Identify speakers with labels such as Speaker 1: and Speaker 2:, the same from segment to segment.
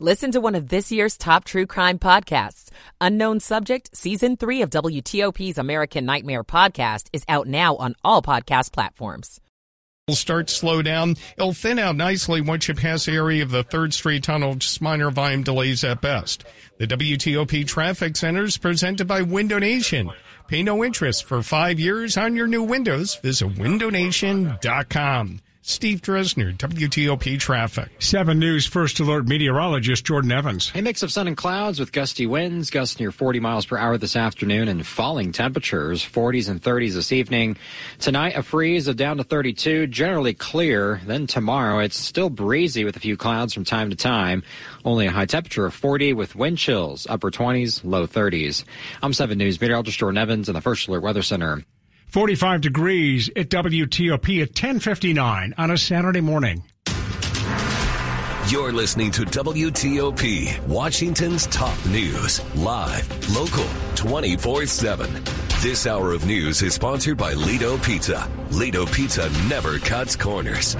Speaker 1: Listen to one of this year's top true crime podcasts. Unknown Subject, Season 3 of WTOP's American Nightmare podcast is out now on all podcast platforms.
Speaker 2: It'll start slow down. It'll thin out nicely once you pass the area of the 3rd Street Tunnel, just minor volume delays at best. The WTOP Traffic Center is presented by Window Nation. Pay no interest for five years on your new windows. Visit windownation.com. Steve Dresner, WTOP Traffic.
Speaker 3: 7 News First Alert meteorologist Jordan Evans.
Speaker 4: A mix of sun and clouds with gusty winds, gusts near 40 miles per hour this afternoon, and falling temperatures, 40s and 30s this evening. Tonight, a freeze of down to 32, generally clear. Then tomorrow, it's still breezy with a few clouds from time to time. Only a high temperature of 40 with wind chills, upper 20s, low 30s. I'm 7 News meteorologist Jordan Evans in the First Alert Weather Center.
Speaker 3: 45 degrees at WTOP at 1059 on a Saturday morning.
Speaker 5: You're listening to WTOP, Washington's top news, live, local, 24 7. This hour of news is sponsored by Lido Pizza. Lido Pizza never cuts corners.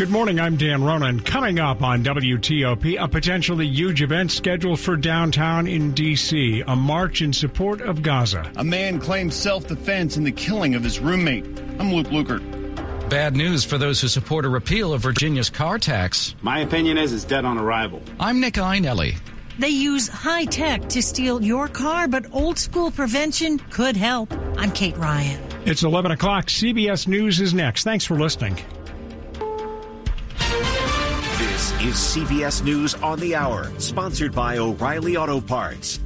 Speaker 3: Good morning, I'm Dan Ronan. Coming up on WTOP, a potentially huge event scheduled for downtown in D.C., a march in support of Gaza.
Speaker 6: A man claims self defense in the killing of his roommate. I'm Luke Lukert.
Speaker 7: Bad news for those who support a repeal of Virginia's car tax.
Speaker 8: My opinion is it's dead on arrival.
Speaker 7: I'm Nick Iannelli.
Speaker 9: They use high tech to steal your car, but old school prevention could help. I'm Kate Ryan.
Speaker 3: It's 11 o'clock. CBS News is next. Thanks for listening.
Speaker 10: Is CBS News on the Hour, sponsored by O'Reilly Auto Parts.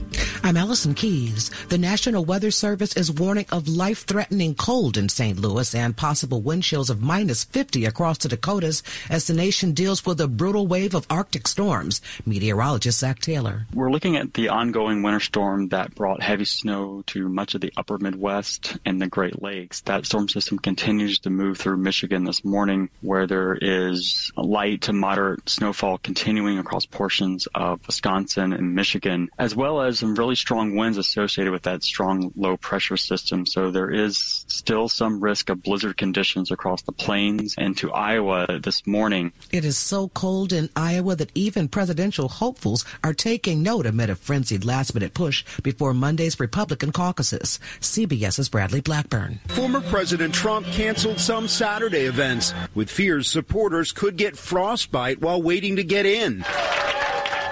Speaker 11: I'm Allison Keyes. The National Weather Service is warning of life-threatening cold in St. Louis and possible wind chills of minus 50 across the Dakotas as the nation deals with a brutal wave of Arctic storms. Meteorologist Zach Taylor.
Speaker 12: We're looking at the ongoing winter storm that brought heavy snow to much of the upper Midwest and the Great Lakes. That storm system continues to move through Michigan this morning where there is light to moderate snowfall continuing across portions of Wisconsin and Michigan, as well as some really strong winds associated with that strong low pressure system. So there is still some risk of blizzard conditions across the plains and to Iowa this morning.
Speaker 11: It is so cold in Iowa that even presidential hopefuls are taking note amid a frenzied last minute push before Monday's Republican caucuses. CBS's Bradley Blackburn.
Speaker 13: Former President Trump canceled some Saturday events with fears supporters could get frostbite while waiting to get in.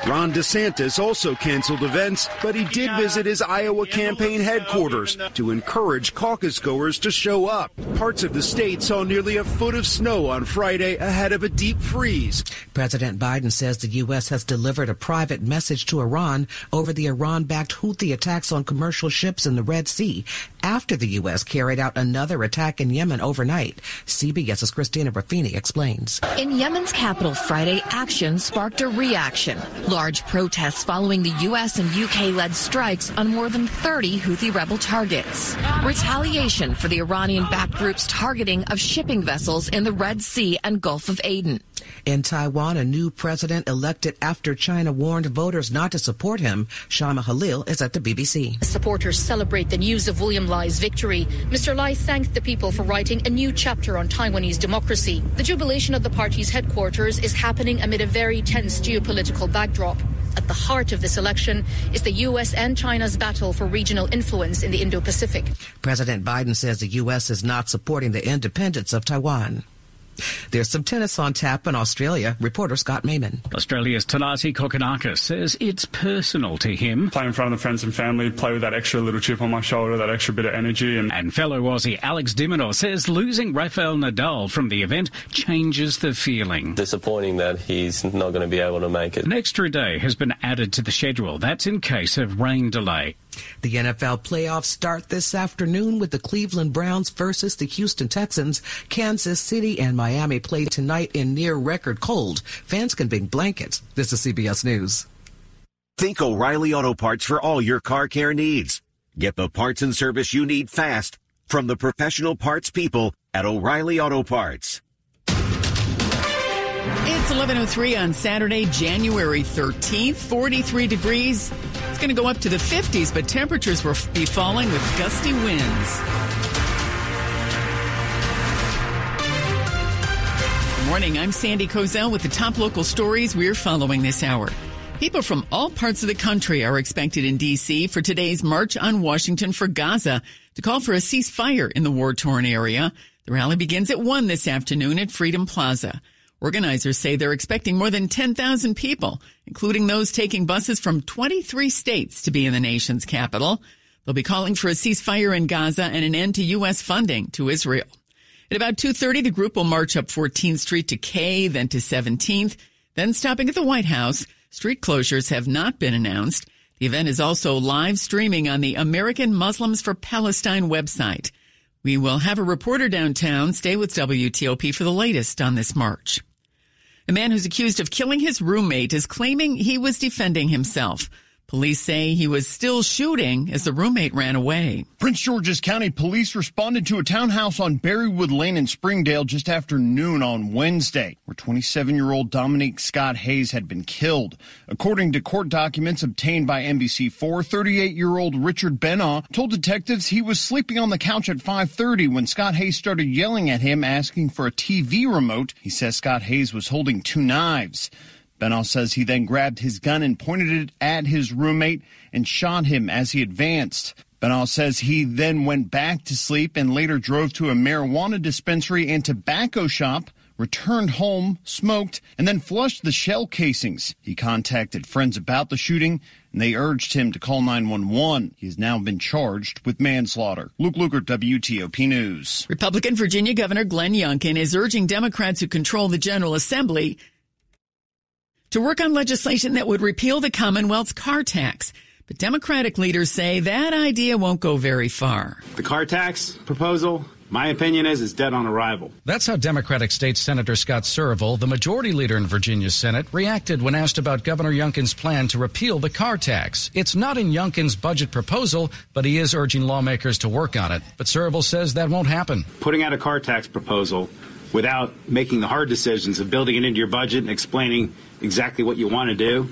Speaker 13: Ron DeSantis also canceled events, but he did visit his Iowa campaign headquarters to encourage caucus goers to show up. Parts of the state saw nearly a foot of snow on Friday ahead of a deep freeze.
Speaker 11: President Biden says the U.S. has delivered a private message to Iran over the Iran backed Houthi attacks on commercial ships in the Red Sea after the U.S. carried out another attack in Yemen overnight. CBS's Christina Ruffini explains.
Speaker 14: In Yemen's capital Friday, action sparked a reaction. Large protests following the U.S. and UK led strikes on more than 30 Houthi rebel targets. Retaliation for the Iranian backed group's targeting of shipping vessels in the Red Sea and Gulf of Aden.
Speaker 11: In Taiwan, a new president elected after China warned voters not to support him. Shaimaa Khalil is at the BBC.
Speaker 15: Supporters celebrate the news of William Lai's victory. Mr. Lai thanked the people for writing a new chapter on Taiwanese democracy. The jubilation of the party's headquarters is happening amid a very tense geopolitical backdrop. At the heart of this election is the U.S. and China's battle for regional influence in the Indo Pacific.
Speaker 11: President Biden says the U.S. is not supporting the independence of Taiwan. There's some tennis on tap in Australia. Reporter Scott Mayman.
Speaker 16: Australia's Thanasi Kokkinakis says it's personal to him.
Speaker 17: Play in front of the friends and family, play with that extra little chip on my shoulder, that extra bit of energy.
Speaker 16: And, and fellow Aussie Alex de Minaur says losing Rafael Nadal from the event changes the feeling.
Speaker 18: Disappointing that he's not going to be able to make it.
Speaker 16: An extra day has been added to the schedule. That's in case of rain delay.
Speaker 11: The NFL playoffs start this afternoon with the Cleveland Browns versus the Houston Texans. Kansas City and Miami play tonight in near record cold. Fans can bring blankets. This is CBS News.
Speaker 10: Think O'Reilly Auto Parts for all your car care needs. Get the parts and service you need fast from the professional parts people at O'Reilly Auto Parts.
Speaker 19: It's 11:03 on Saturday, January 13th, 43 degrees. It's going to go up to the 50s, but temperatures will be falling with gusty winds. Morning. I'm Sandy Kozel with the top local stories we're following this hour. People from all parts of the country are expected in D.C. for today's March on Washington for Gaza to call for a ceasefire in the war-torn area. The rally begins at 1 this afternoon at Freedom Plaza. Organizers say they're expecting more than 10,000 people, including those taking buses from 23 states to be in the nation's capital. They'll be calling for a ceasefire in Gaza and an end to U.S. funding to Israel. At about 2.30, the group will march up 14th Street to K, then to 17th, then stopping at the White House. Street closures have not been announced. The event is also live streaming on the American Muslims for Palestine website. We will have a reporter downtown stay with WTOP for the latest on this march. A man who's accused of killing his roommate is claiming he was defending himself. Police say he was still shooting as the roommate ran away.
Speaker 6: Prince George's County Police responded to a townhouse on Berrywood Lane in Springdale just after noon on Wednesday, where 27 year old Dominique Scott Hayes had been killed. According to court documents obtained by NBC4, 38 year old Richard Benaw told detectives he was sleeping on the couch at 5:30 when Scott Hayes started yelling at him asking for a TV remote. He says Scott Hayes was holding two knives. Benaw says he then grabbed his gun and pointed it at his roommate and shot him as he advanced. Benaw says he then went back to sleep and later drove to a marijuana dispensary and tobacco shop, returned home, smoked, and then flushed the shell casings. He contacted friends about the shooting and they urged him to call 911. He has now been charged with manslaughter. Luke Lukert, WTOP News.
Speaker 19: Republican Virginia Governor Glenn Youngkin is urging Democrats who control the General Assembly to work on legislation that would repeal the Commonwealth's car tax. But Democratic leaders say that idea won't go very far.
Speaker 8: The car tax proposal, my opinion is, is dead on arrival.
Speaker 7: That's how Democratic State Senator Scott Surovell, the majority leader in Virginia's Senate, reacted when asked about Governor Youngkin's plan to repeal the car tax. It's not in Youngkin's budget proposal, but he is urging lawmakers to work on it. But Surovell says that won't happen.
Speaker 8: Putting out a car tax proposal without making the hard decisions of building it into your budget and explaining exactly what you want to do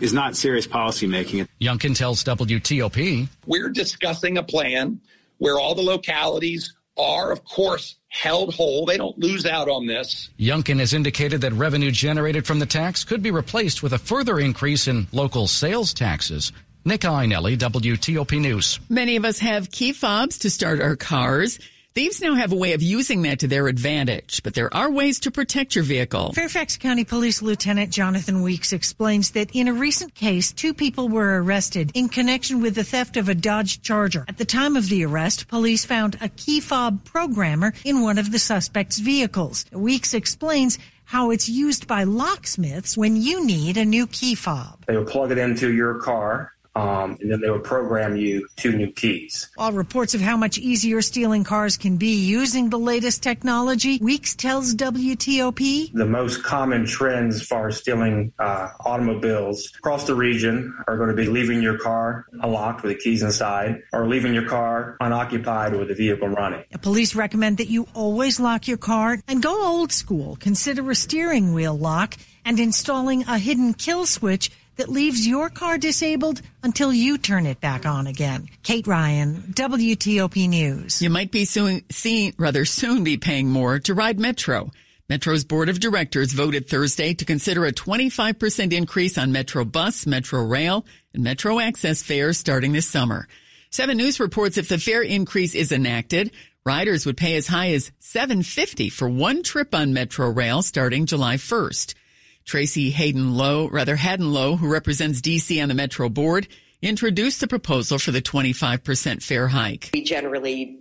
Speaker 8: is not serious policy making.
Speaker 7: Youngkin tells WTOP
Speaker 20: We're discussing a plan where all the localities are, of course, held whole. They don't lose out on this.
Speaker 7: Youngkin has indicated that revenue generated from the tax could be replaced with a further increase in local sales taxes. Nick Iannelli, WTOP News.
Speaker 19: Many of us have key fobs to start our cars. Thieves now have a way of using that to their advantage, but there are ways to protect your vehicle.
Speaker 9: Fairfax County Police Lieutenant Jonathan Weeks explains that in a recent case, two people were arrested in connection with the theft of a Dodge Charger. At the time of the arrest, police found a key fob programmer in one of the suspect's vehicles. Weeks explains how it's used by locksmiths when you need a new key fob.
Speaker 21: They will plug it into your car um, and then they would program you two new keys.
Speaker 9: All reports of how much easier stealing cars can be using the latest technology, Weeks tells WTOP.
Speaker 21: The most common trends for stealing uh, automobiles across the region are going to be leaving your car unlocked with the keys inside or leaving your car unoccupied with the vehicle running.
Speaker 9: Police recommend that you always lock your car and go old school. Consider a steering wheel lock and installing a hidden kill switch that leaves your car disabled until you turn it back on again. Kate Ryan, WTOP News.
Speaker 19: You might be soon, seen, rather soon be paying more to ride Metro. Metro's board of directors voted Thursday to consider a 25% increase on Metro Bus, Metro Rail, and Metro Access fares starting this summer. Seven News reports if the fare increase is enacted, riders would pay as high as 750 for one trip on Metro Rail starting July 1st. Tracy Hayden Lowe, rather Hadden Loh, who represents DC on the Metro board, introduced the proposal for the 25% fare hike.
Speaker 22: We generally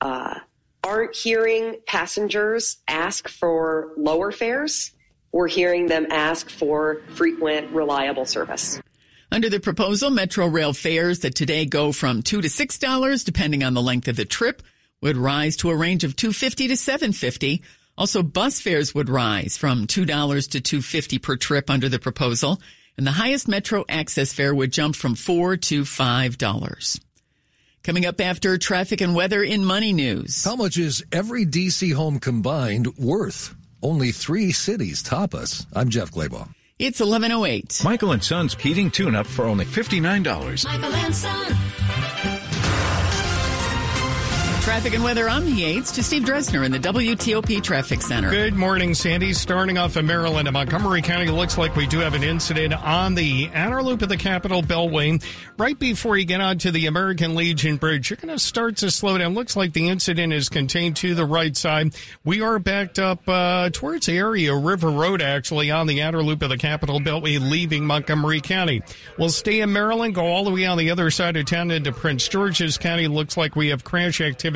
Speaker 22: uh, aren't hearing passengers ask for lower fares. We're hearing them ask for frequent, reliable service.
Speaker 19: Under the proposal, Metro Rail fares that today go from two to six dollars, depending on the length of the trip, would rise to a range of two fifty to seven fifty. Also, bus fares would rise from $2 to $2.50 per trip under the proposal, and the highest metro access fare would jump from 4 to $5. Coming up after traffic and weather in Money News.
Speaker 23: How much is every DC home combined worth? Only three cities top us. I'm Jeff Clabaugh.
Speaker 19: It's 1108.
Speaker 24: Michael and Son's heating tune up for only $59.
Speaker 19: Michael and Son. Traffic and weather on the 8s to Steve Dresner in the WTOP Traffic Center.
Speaker 3: Good morning, Sandy. Starting off in Maryland and Montgomery County, looks like we do have an incident on the outer loop of the Capitol Beltway. Right before you get onto the American Legion Bridge, you're going to start to slow down. Looks like the incident is contained to the right side. We are backed up uh, towards the area, River Road, actually, on the outer loop of the Capitol Beltway, leaving Montgomery County. We'll stay in Maryland, go all the way on the other side of town into Prince George's County. Looks like we have crash activity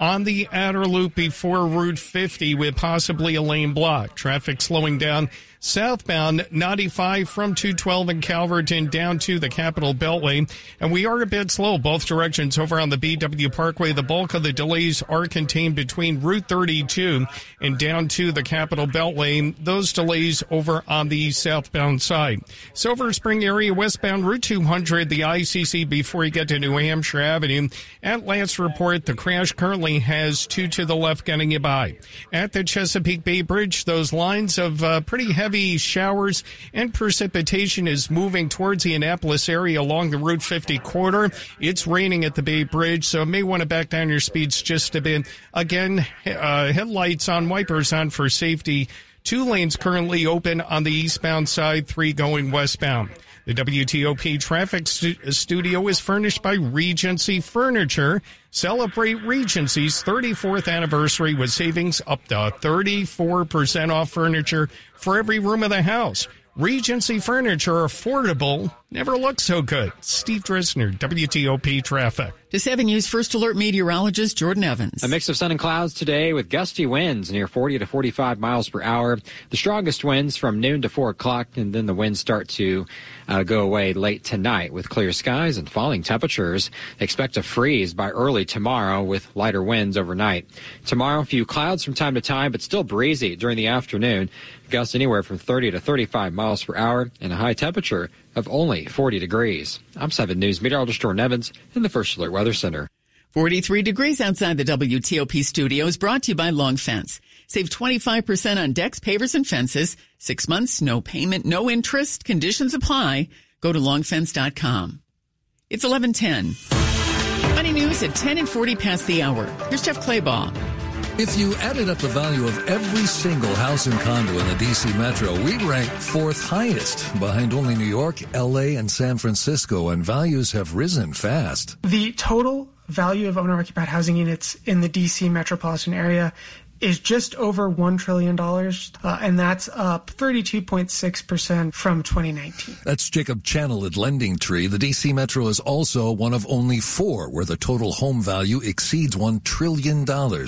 Speaker 3: on the outer loop before Route 50 with possibly a lane block. Traffic slowing down southbound 95 from 212 in Calverton down to the Capitol Beltway. And we are a bit slow both directions over on the BW Parkway. The bulk of the delays are contained between Route 32 and down to the Capitol Beltway. Those delays over on the southbound side. Silver Spring area westbound Route 200, the ICC before you get to New Hampshire Avenue. At last report, the crash currently has two to the left getting you by. At the Chesapeake Bay Bridge, those lines of uh, pretty heavy heavy showers and precipitation is moving towards the Annapolis area along the Route 50 corridor. It's raining at the Bay Bridge, so may want to back down your speeds just a bit. Again, uh, headlights on, wipers on for safety. Two lanes currently open on the eastbound side, three going westbound. The WTOP traffic stu- studio is furnished by Regency Furniture. Celebrate Regency's 34th anniversary with savings up to 34% off furniture for every room of the house. Regency Furniture, affordable, never looked so good. Steve Dresner, WTOP Traffic.
Speaker 19: To 7 News First Alert meteorologist Jordan Evans.
Speaker 4: A mix of sun and clouds today with gusty winds near 40 to 45 miles per hour. The strongest winds from noon to 4 o'clock, and then the winds start to uh, go away late tonight with clear skies and falling temperatures. Expect a freeze by early tomorrow with lighter winds overnight. Tomorrow, a few clouds from time to time, but still breezy during the afternoon. Gusts anywhere from 30 to 35 miles per hour and a high temperature of only 40 degrees. I'm 7 News meteorologist Jordan Evans in the First Alert Weather Center.
Speaker 19: 43 degrees outside the WTOP studios brought to you by Long Fence. Save 25% on decks, pavers, and fences. Six months, no payment, no interest. Conditions apply. Go to longfence.com. It's 1110. Money news at 10 and 40 past the hour. Here's Jeff Clabaugh.
Speaker 23: If you added up the value of every single house and condo in the DC metro, we rank fourth highest behind only New York, LA, and San Francisco, and values have risen fast.
Speaker 25: The total value of owner occupied housing units in the DC metropolitan area is just over $1 trillion, uh, and that's up 32.6% from 2019.
Speaker 23: That's Jacob Channel at Lending Tree. The DC Metro is also one of only four where the total home value exceeds $1 trillion,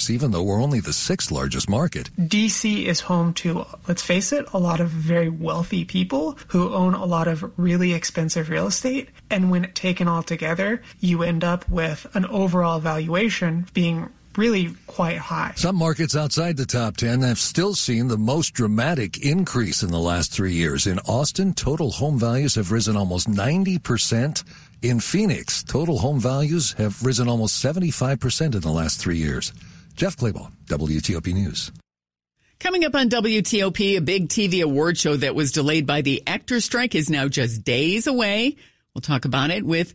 Speaker 23: even though we're only the sixth largest market.
Speaker 25: DC is home to, let's face it, a lot of very wealthy people who own a lot of really expensive real estate. And when taken all together, you end up with an overall valuation being really quite high.
Speaker 23: Some markets outside the top 10 have still seen the most dramatic increase in the last three years. In Austin, total home values have risen almost 90%. In Phoenix, total home values have risen almost 75% in the last three years. Jeff Clabaugh, WTOP News.
Speaker 19: Coming up on WTOP, a big TV award show that was delayed by the actor strike is now just days away. We'll talk about it with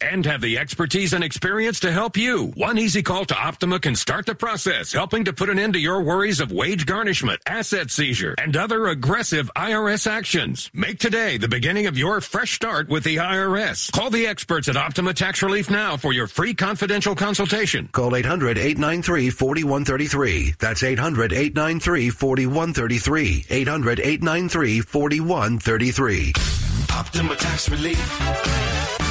Speaker 26: and have the expertise and experience to help you. One easy call to Optima can start the process, helping to put an end to your worries of wage garnishment, asset seizure, and other aggressive IRS actions. Make today the beginning of your fresh start with the IRS. Call the experts at Optima Tax Relief now for your free confidential consultation.
Speaker 27: Call 800 893 4133. That's 800 893 4133. 800 893 4133. Optima Tax Relief.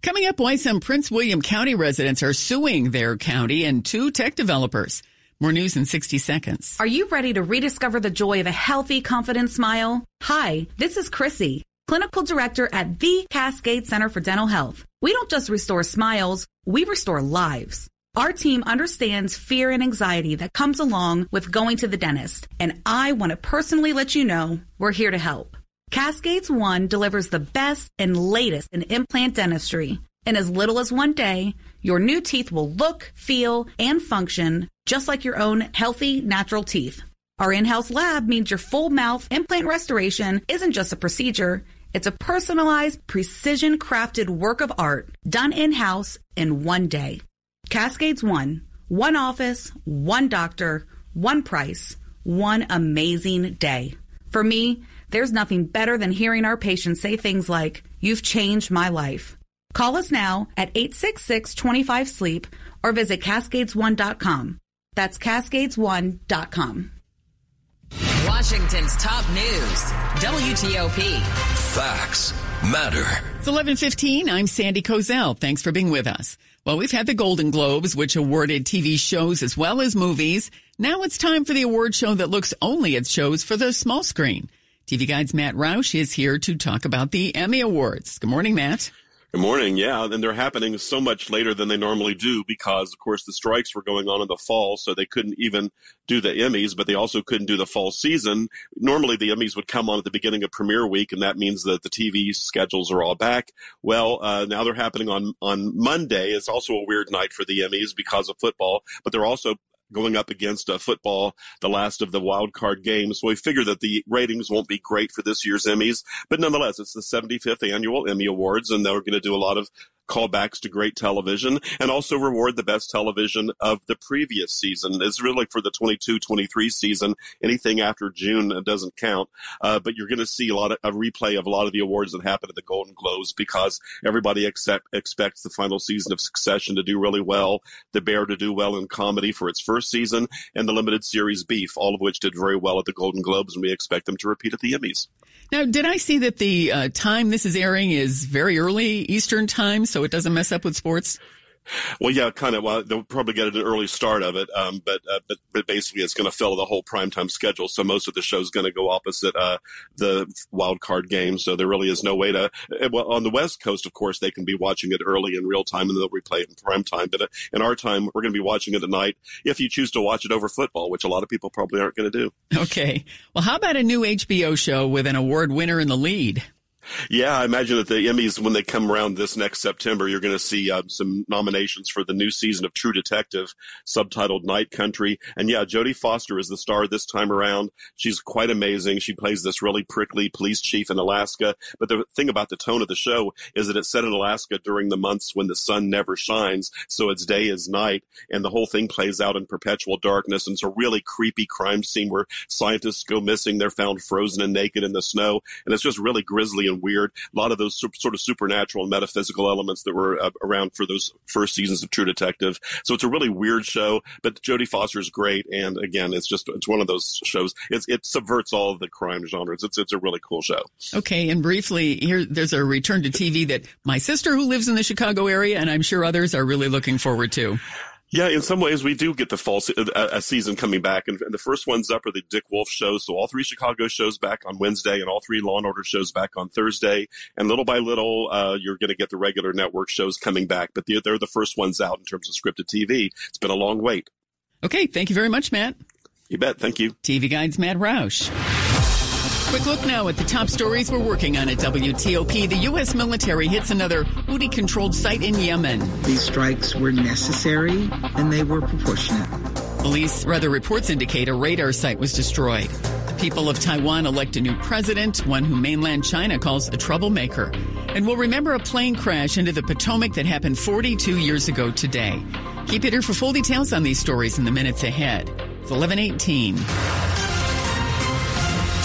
Speaker 19: Coming up, why some Prince William County residents are suing their county and two tech developers. More news in 60 seconds.
Speaker 28: Are you ready to rediscover the joy of a healthy, confident smile? Hi, this is Chrissy, Clinical Director at the Cascade Center for Dental Health. We don't just restore smiles, we restore lives. Our team understands fear and anxiety that comes along with going to the dentist, and I want to personally let you know we're here to help. Cascades One delivers the best and latest in implant dentistry. In as little as one day, your new teeth will look, feel, and function just like your own healthy, natural teeth. Our in-house lab means your full mouth implant restoration isn't just a procedure. It's a personalized, precision crafted work of art done in-house in one day. Cascades One. One office, one doctor, one price, one amazing day. For me, there's nothing better than hearing our patients say things like, You've changed my life. Call us now at 866 25 Sleep or visit Cascades1.com. That's Cascades1.com.
Speaker 29: Washington's top news WTOP.
Speaker 27: Facts matter.
Speaker 19: It's 11:15. I'm Sandy Kozel. Thanks for being with us. Well, we've had the Golden Globes, which awarded TV shows as well as movies. Now it's time for the award show that looks only at shows for the small screen. TV Guide's Matt Roush is here to talk about the Emmy Awards. Good morning, Matt.
Speaker 30: Good morning. Yeah, and they're happening so much later than they normally do because, of course, the strikes were going on in the fall, so they couldn't even do the Emmys, but they also couldn't do the fall season. Normally, the Emmys would come on at the beginning of premiere week, and that means that the TV schedules are all back. Well, uh, now they're happening on on Monday. It's also a weird night for the Emmys because of football, but they're also going up against uh, football, the last of the wild card games. So we figure that the ratings won't be great for this year's Emmys, but nonetheless, it's the 75th annual Emmy Awards, and they're going to do a lot of callbacks to great television and also reward the best television of the previous season. It's really for the 22-23 season. Anything after June doesn't count. Uh, but you're going to see a lot of a replay of a lot of the awards that happened at the Golden Globes because everybody accept, expects the final season of Succession to do really well, The Bear to do well in comedy for its first season, and the limited series Beef, all of which did very well at the Golden Globes, and we expect them to repeat at the Emmys.
Speaker 19: Now, did I see that the uh, time this is airing is very early Eastern time, so it doesn't mess up with sports?
Speaker 30: Well, yeah, kind of. Well, they'll probably get an early start of it, um, but, uh, but but basically, it's going to fill the whole primetime schedule. So most of the show's going to go opposite uh, the wild card game. So there really is no way to. Eh, well, on the West Coast, of course, they can be watching it early in real time, and they'll replay it in prime time. But uh, in our time, we're going to be watching it at night if you choose to watch it over football, which a lot of people probably aren't going to do.
Speaker 19: Okay. Well, how about a new HBO show with an award winner in the lead?
Speaker 30: Yeah, I imagine that the Emmys, when they come around this next September, you're going to see uh, some nominations for the new season of True Detective, subtitled Night Country. And yeah, Jodie Foster is the star this time around. She's quite amazing. She plays this really prickly police chief in Alaska. But the thing about the tone of the show is that it's set in Alaska during the months when the sun never shines. So it's day is night. And the whole thing plays out in perpetual darkness. And it's a really creepy crime scene where scientists go missing. They're found frozen and naked in the snow. And it's just really grisly and weird. A lot of those sort of supernatural and metaphysical elements that were uh, around for those first seasons of True Detective. So it's a really weird show, but Jodie Foster is great. And again, it's just, it's one of those shows. It's, it subverts all of the crime genres. It's, it's a really cool show.
Speaker 19: Okay. And briefly here, there's a return to TV that my sister who lives in the Chicago area and I'm sure others are really looking forward to.
Speaker 30: Yeah, in some ways we do get the fall se- a, a season coming back, and, and the first ones up are the Dick Wolf shows. So all three Chicago shows back on Wednesday, and all three Law and Order shows back on Thursday. And little by little, uh, you're going to get the regular network shows coming back, but they're, they're the first ones out in terms of scripted TV. It's been a long wait.
Speaker 19: Okay, thank you very much, Matt.
Speaker 30: You bet. Thank you.
Speaker 19: TV Guide's Matt Roush. Quick look now at the top stories we're working on at WTOP. The U.S. military hits another Houthi controlled site in Yemen.
Speaker 31: These strikes were necessary and they were proportionate.
Speaker 19: Police, rather, reports indicate a radar site was destroyed. The people of Taiwan elect a new president, one who mainland China calls a troublemaker. And we'll remember a plane crash into the Potomac that happened 42 years ago today. Keep it here for full details on these stories in the minutes ahead. It's 1118.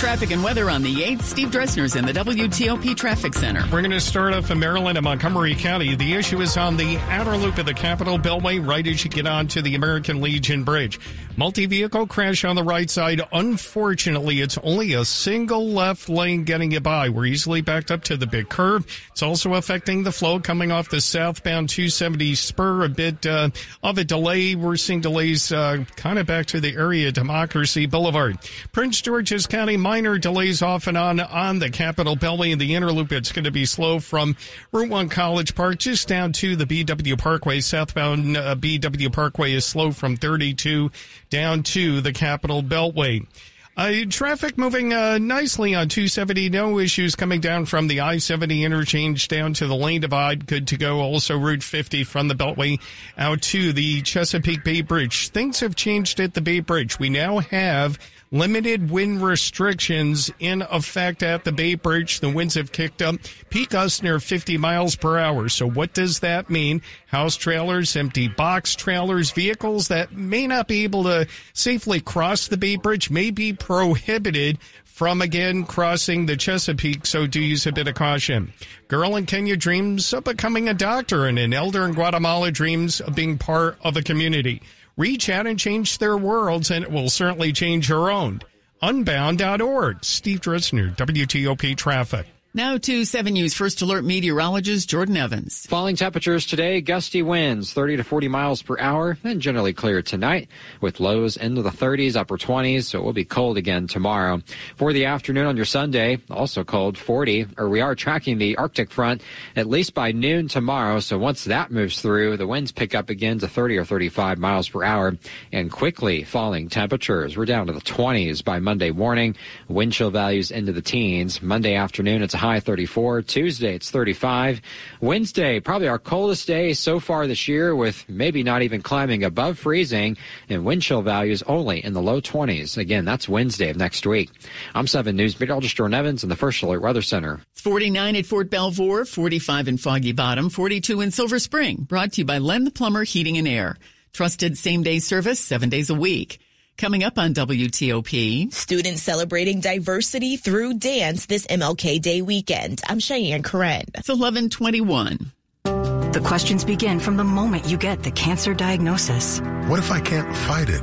Speaker 19: Traffic and weather on the 8th. Steve Dresner's in the WTOP Traffic Center.
Speaker 3: We're going to start off in Maryland and Montgomery County. The issue is on the outer loop of the Capitol Beltway, right as you get onto the American Legion Bridge. Multi vehicle crash on the right side. Unfortunately, it's only a single left lane getting you by. We're easily backed up to the big curve. It's also affecting the flow coming off the southbound 270 spur. A bit uh, of a delay. We're seeing delays uh, kind of back to the area Democracy Boulevard. Prince George's County minor delays off and on on the Capitol Beltway and the inner loop. It's going to be slow from Route 1 College Park just down to the BW Parkway. Southbound uh, BW Parkway is slow from 32 down to the Capitol Beltway. Uh, traffic moving uh, nicely on 270. No issues coming down from the I-70 interchange down to the lane divide. Good to go. Also Route 50 from the Beltway out to the Chesapeake Bay Bridge. Things have changed at the Bay Bridge. We now have limited wind restrictions in effect at the Bay Bridge. The winds have kicked up, peak gusts near 50 miles per hour. So what does that mean? House trailers, empty box trailers, vehicles that may not be able to safely cross the Bay Bridge may be prohibited from again crossing the Chesapeake, so do use a bit of caution. Girl in Kenya dreams of becoming a doctor, and an elder in Guatemala dreams of being part of a community. Reach out and change their worlds, and it will certainly change your own. Unbound.org. Steve Dresner, WTOP Traffic.
Speaker 19: Now to 7 News First Alert meteorologist Jordan Evans.
Speaker 4: Falling temperatures today, gusty winds 30 to 40 miles per hour, and generally clear tonight with lows into the 30s, upper 20s, so it will be cold again tomorrow. For the afternoon on your Sunday, also cold, 40, or we are tracking the Arctic front at least by noon tomorrow, so once that moves through, the winds pick up again to 30 or 35 miles per hour, and quickly falling temperatures. We're down to the 20s by Monday morning, wind chill values into the teens. Monday afternoon, it's a high 34. Tuesday, it's 35. Wednesday, probably our coldest day so far this year, with maybe not even climbing above freezing, and wind chill values only in the low 20s. Again, that's Wednesday of next week. I'm 7 News meteorologist Jordan Evans in the First Alert Weather Center.
Speaker 19: 49 at Fort Belvoir, 45 in Foggy Bottom, 42 in Silver Spring. Brought to you by Len the Plumber Heating and Air. Trusted same day service seven days a week. Coming up on WTOP.
Speaker 32: Students celebrating diversity through dance this MLK Day weekend. I'm Cheyenne Corin.
Speaker 19: It's 1121.
Speaker 33: The questions begin from the moment you get the cancer diagnosis.
Speaker 34: What if I can't fight it?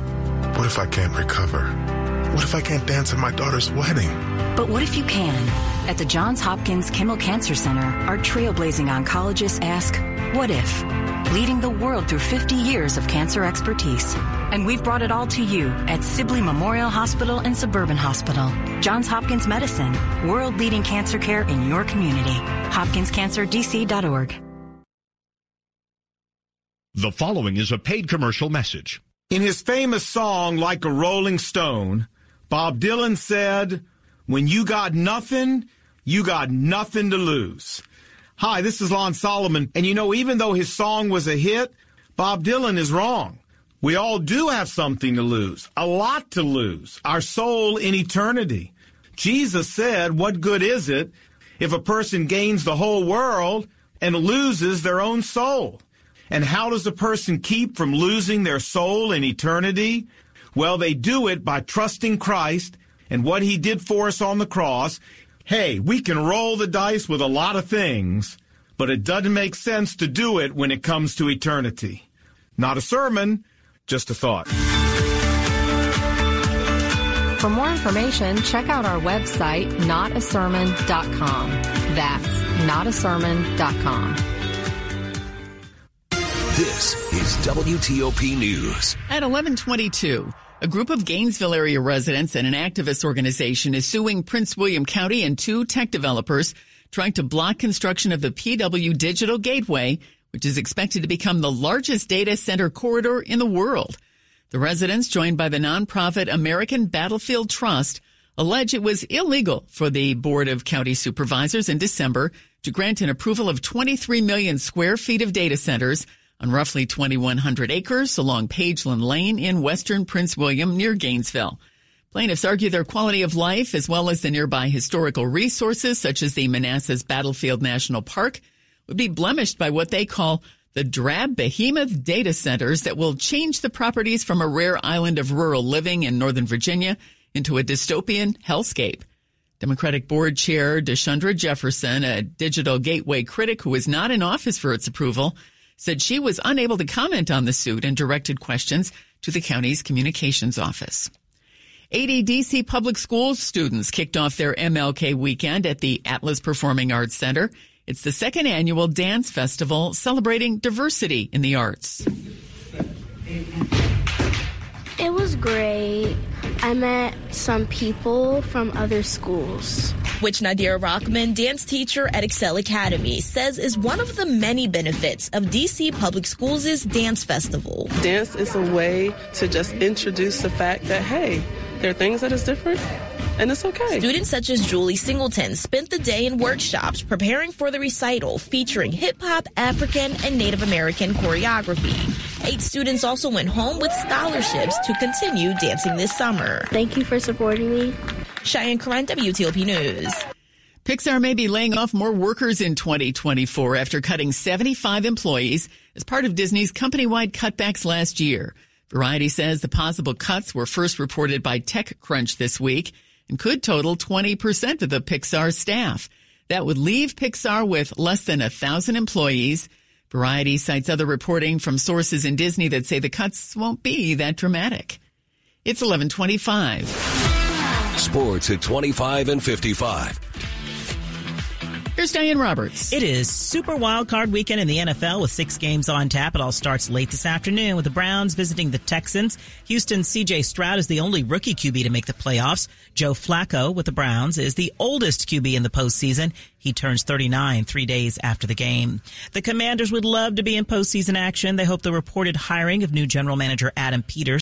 Speaker 34: What if I can't recover? What if I can't dance at my daughter's wedding?
Speaker 33: But what if you can? At the Johns Hopkins Kimmel Cancer Center, our trailblazing oncologists ask, What if? Leading the world through 50 years of cancer expertise. And we've brought it all to you at Sibley Memorial Hospital and Suburban Hospital. Johns Hopkins Medicine, world leading cancer care in your community. HopkinsCancerDC.org.
Speaker 35: The following is a paid commercial message.
Speaker 6: In his famous song, Like a Rolling Stone, Bob Dylan said, When you got nothing, you got nothing to lose. Hi, this is Lon Solomon, and you know, even though his song was a hit, Bob Dylan is wrong. We all do have something to lose, a lot to lose, our soul in eternity. Jesus said, What good is it if a person gains the whole world and loses their own soul? And how does a person keep from losing their soul in eternity? Well, they do it by trusting Christ and what he did for us on the cross. Hey, we can roll the dice with a lot of things, but it doesn't make sense to do it when it comes to eternity. Not a sermon, just a thought.
Speaker 36: For more information, check out our website, notasermon.com. That's notasermon.com.
Speaker 37: This is WTOP News.
Speaker 19: At 1122, a group of Gainesville area residents and an activist organization is suing Prince William County and two tech developers trying to block construction of the PW Digital Gateway, which is expected to become the largest data center corridor in the world. The residents, joined by the nonprofit American Battlefield Trust, allege it was illegal for the Board of County Supervisors in December to grant an approval of 23 million square feet of data centers on roughly 2,100 acres along Pageland Lane in western Prince William near Gainesville. Plaintiffs argue their quality of life as well as the nearby historical resources such as the Manassas Battlefield National Park would be blemished by what they call the drab behemoth data centers that will change the properties from a rare island of rural living in Northern Virginia into a dystopian hellscape. Democratic Board Chair Deshundra Jefferson, a digital gateway critic who is not in office for its approval, said she was unable to comment on the suit and directed questions to the county's communications office. 80 DC public schools students kicked off their MLK weekend at the Atlas Performing Arts Center. It's the second annual dance festival celebrating diversity in the arts.
Speaker 36: It was great. I met some people from other schools.
Speaker 32: Which Nadira Rockman, dance teacher at Excel Academy, says is one of the many benefits of DC Public Schools' Dance Festival.
Speaker 38: Dance is a way to just introduce the fact that, hey, there are things that is different and it's okay.
Speaker 32: Students such as Julie Singleton spent the day in workshops preparing for the recital featuring hip hop, African, and Native American choreography. Eight students also went home with scholarships to continue dancing this summer.
Speaker 36: Thank you for supporting me.
Speaker 32: Cheyenne Corin, WTOP News.
Speaker 19: Pixar may be laying off more workers in 2024 after cutting 75 employees as part of Disney's company-wide cutbacks last year. Variety says the possible cuts were first reported by TechCrunch this week and could total 20% of the Pixar staff. That would leave Pixar with less than a thousand employees. Variety cites other reporting from sources in Disney that say the cuts won't be that dramatic. It's 1125.
Speaker 37: Sports at 25 and 55.
Speaker 19: Here's Diane Roberts.
Speaker 33: It is Super Wild Card Weekend in the NFL with six games on tap. It all starts late this afternoon with the Browns visiting the Texans. Houston's CJ Stroud is the only rookie QB to make the playoffs. Joe Flacco with the Browns is the oldest QB in the postseason. He turns 39 three days after the game. The Commanders would love to be in postseason action. They hope the reported hiring of new general manager Adam Peters